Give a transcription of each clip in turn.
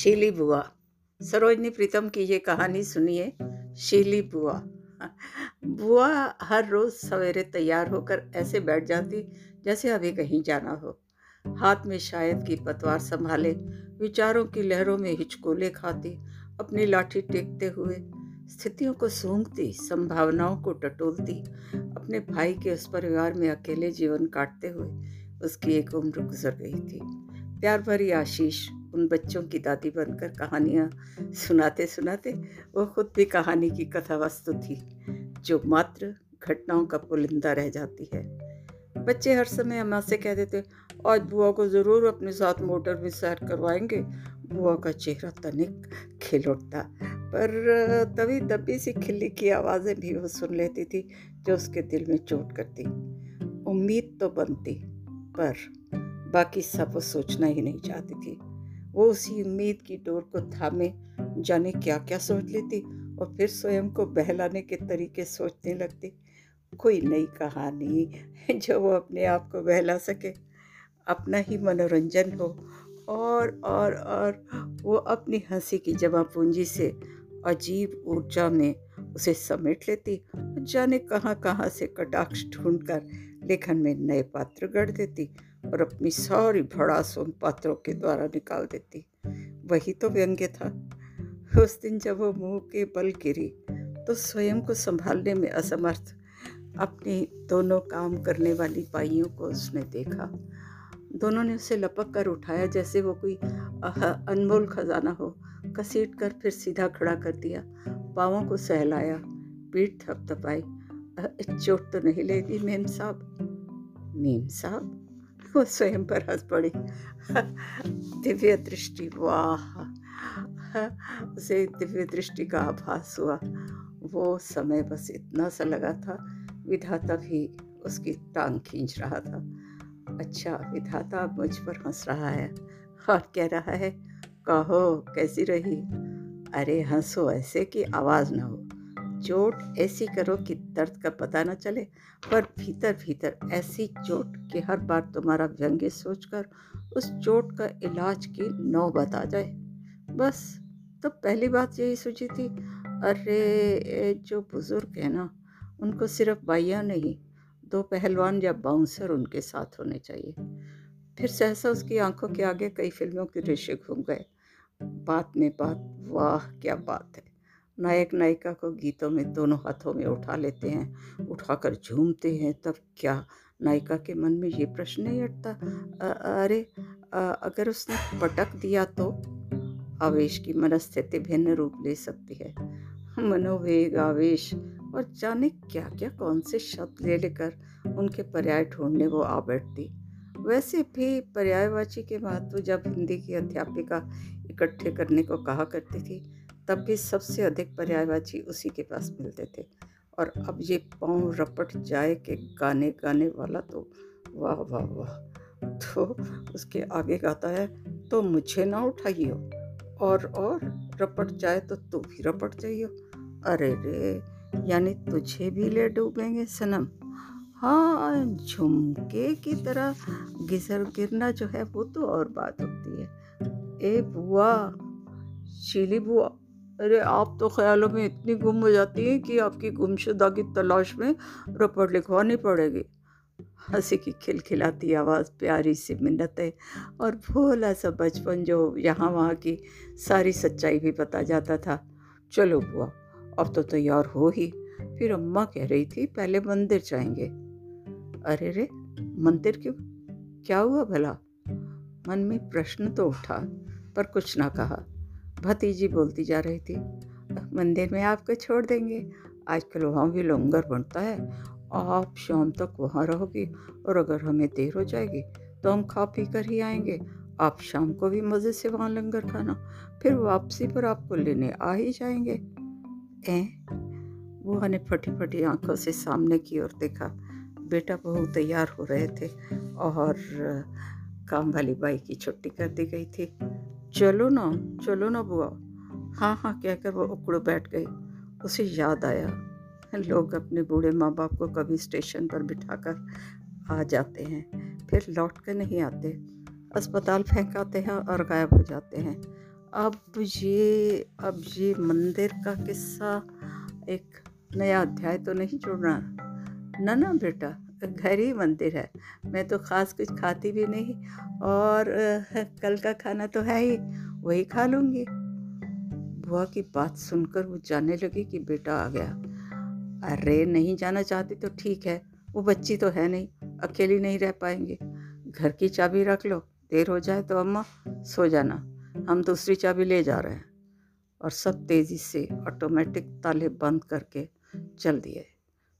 शीली बुआ। सरोजनी, प्रीतम की ये कहानी सुनिए, शीली बुआ। बुआ हर रोज सवेरे तैयार होकर ऐसे बैठ जाती जैसे अभी कहीं जाना हो। हाथ में शायद की पतवार संभाले, विचारों की लहरों में हिचकोले खाती, अपनी लाठी टेकते हुए स्थितियों को सूंघती, संभावनाओं को टटोलती, अपने भाई के उस परिवार में अकेले जीवन काटते हुए उसकी एक उम्र गुजर गई थी। प्यार भरी आशीष उन बच्चों की दादी बनकर कहानियाँ सुनाते सुनाते वो खुद भी कहानी की कथा वस्तु थी, जो मात्र घटनाओं का पुलिंदा रह जाती है। बच्चे हर समय अम्मा से कह देते, आज बुआ को ज़रूर अपने साथ मोटर में सैर करवाएँगे। बुआ का चेहरा तनिक खिल उठता, पर तभी दबी सी खिल्ली की आवाज़ें भी वो सुन लेती थी, जो उसके दिल में चोट करती। उम्मीद तो बनती, पर बाकी सब वो सोचना ही नहीं चाहती थी। वो उसी उम्मीद की डोर को थामे, जाने क्या क्या सोच लेती और फिर स्वयं को बहलाने के तरीके सोचने लगती। कोई नई कहानी जो वो अपने आप को बहला सके, अपना ही मनोरंजन हो और और और वो अपनी हँसी की जमा पूंजी से अजीब ऊर्जा में उसे समेट लेती जाने कहाँ कहाँ से कटाक्ष ढूंढकर लेखन में नए पात्र गढ़ देती। और अपनी सारी भड़ास उन पात्रों के द्वारा निकाल देती। वही तो व्यंग्य था। उस दिन जब वो मुँह के बल गिरी तो स्वयं को संभालने में असमर्थ अपनी दोनों काम करने वाली पाइयों को उसने देखा। दोनों ने उसे लपक कर उठाया जैसे वो कोई अनमोल खजाना हो। कसीट कर फिर सीधा खड़ा कर दिया। पाँवों को सहलाया। पीठ थपथपाई चोट तो नहीं लेगी मेम साहब? मेम साहब? वो स्वयं पर हंस पड़ी। दिव्य दृष्टि, वाह। उसे दिव्य दृष्टि का आभास हुआ। वो समय बस इतना सा लगा था, विधाता भी उसकी टांग खींच रहा था। अच्छा विधाता मुझ पर हंस रहा है। और कह रहा है, कहो, कैसी रही? अरे, हंसो ऐसे कि आवाज़ ना हो। चोट ऐसी करो कि दर्द का पता न चले, पर भीतर भीतर ऐसी चोट कि हर बार तुम्हारा व्यंग्य सोचकर उस चोट का इलाज की नौबत आ जाए। बस तो पहली बात यही सोची थी, अरे जो बुज़ुर्ग है ना, उनको सिर्फ़ बाइया नहीं, दो पहलवान या बाउंसर उनके साथ होने चाहिए। फिर सहसा उसकी आँखों के आगे कई फ़िल्मों के दृश्य घूम गए। बात में बात, वाह, क्या बात है। नायक नायिका को गीतों में दोनों हाथों में उठा लेते हैं, उठाकर झूमते हैं, तब क्या नायिका के मन में ये प्रश्न नहीं उठता अरे अगर उसने पटक दिया तो? आवेश की मनस्थिति भिन्न रूप ले सकती है। मनोवेग, आवेश और जाने क्या क्या कौन से शब्द ले लेकर उनके पर्याय ढूँढने वो आ बैठती। वैसे भी पर्यायवाची के महत्व जब हिंदी की अध्यापिका इकट्ठे करने को कहा करती थी तब भी सबसे अधिक पर्यायवाची उसी के पास मिलते थे। और अब ये पाँव रपट जाए के गाने गाने वाला तो वाह वाह वाह। तो उसके आगे गाता है तो मुझे ना उठाइयो। और और रपट जाए तो तू भी रपट जाइयो। अरे रे, यानी तुझे भी ले डूबेंगे सनम। हाँ झुमके की तरह गिसर गिरना जो है वो तो और बात होती है। ए बुआ शीली बुआ अरे, आप तो ख्यालों में इतनी गुम हो जाती हैं कि आपकी गुमशुदा की तलाश में रपट लिखवानी पड़ेगी। हँसी की खिलखिलाती आवाज़, प्यारी सी मिन्नत और भोला सा बचपन जो यहाँ वहाँ की सारी सच्चाई भी पता जाता था। चलो बुआ, अब तो तैयार हो ही। फिर अम्मा कह रही थी, पहले मंदिर जाएँगे। अरे रे, मंदिर क्यों? क्या हुआ भला? मन में प्रश्न तो उठा, पर कुछ ना कहा। भतीजी बोलती जा रही थी, मंदिर में आपको छोड़ देंगे। आजकल वहाँ भी लंगर बनता है। आप शाम तक वहाँ रहोगी और अगर हमें देर हो जाएगी तो हम खा पी कर ही आएँगे। आप शाम को भी मज़े से वहाँ लंगर खाना, फिर वापसी पर आपको लेने आ ही जाएँगे। ए वो ने फटी फटी आँखों से सामने की ओर देखा। बेटा बहू तैयार हो रहे थे और काम वाली बाई की छुट्टी कर दी गई थी। चलो ना चलो ना बुआ। हाँ हाँ कहकर वो उकड़ो बैठ गई। उसे याद आया, लोग अपने बूढ़े माँ बाप को कभी स्टेशन पर बिठाकर आ जाते हैं, फिर लौट कर नहीं आते। अस्पताल फेंक आते हैं और गायब हो जाते हैं। अब ये अब ये मंदिर का किस्सा एक नया अध्याय तो नहीं जोड़ना ना ना बेटा घर ही मंदिर है। मैं तो ख़ास कुछ खाती भी नहीं और कल का खाना तो है ही, वही खा लूँगी। बुआ की बात सुनकर वो जाने लगी कि बेटा आ गया। अरे, नहीं जाना चाहती तो ठीक है, वो बच्ची तो है नहीं, अकेली नहीं रह पाएँगे। घर की चाबी रख लो, देर हो जाए तो अम्मा, सो जाना, हम दूसरी चाबी ले जा रहे हैं। और सब तेज़ी से ऑटोमेटिक ताले बंद करके चल दिए।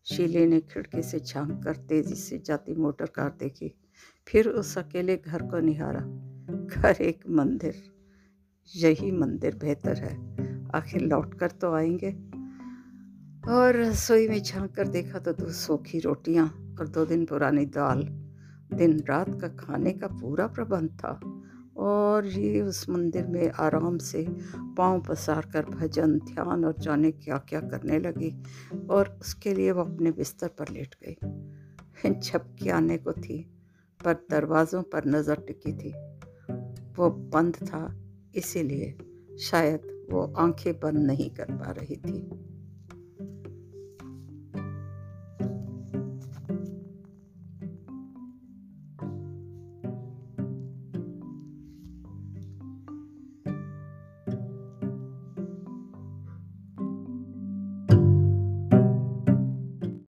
शीले ने खिड़की से झाँक कर तेज़ी से जाती मोटर कार देखी। फिर उस अकेले घर को निहारा। घर एक मंदिर, यही मंदिर बेहतर है। आखिर लौट कर तो आएँगे। और रसोई में झाँक कर देखा तो दो सूखी रोटियाँ और दो दिन पुरानी दाल। दिन रात का खाने का पूरा प्रबंध था। और ये उस मंदिर में आराम से पाँव पसार कर भजन, ध्यान और जाने क्या क्या करने लगी और उसके लिए वो अपने बिस्तर पर लेट गई। झपकी आने को थी, पर दरवाज़ों पर नज़र टिकी थी। वो बंद था, इसीलिए शायद वो आँखें बंद नहीं कर पा रही थी।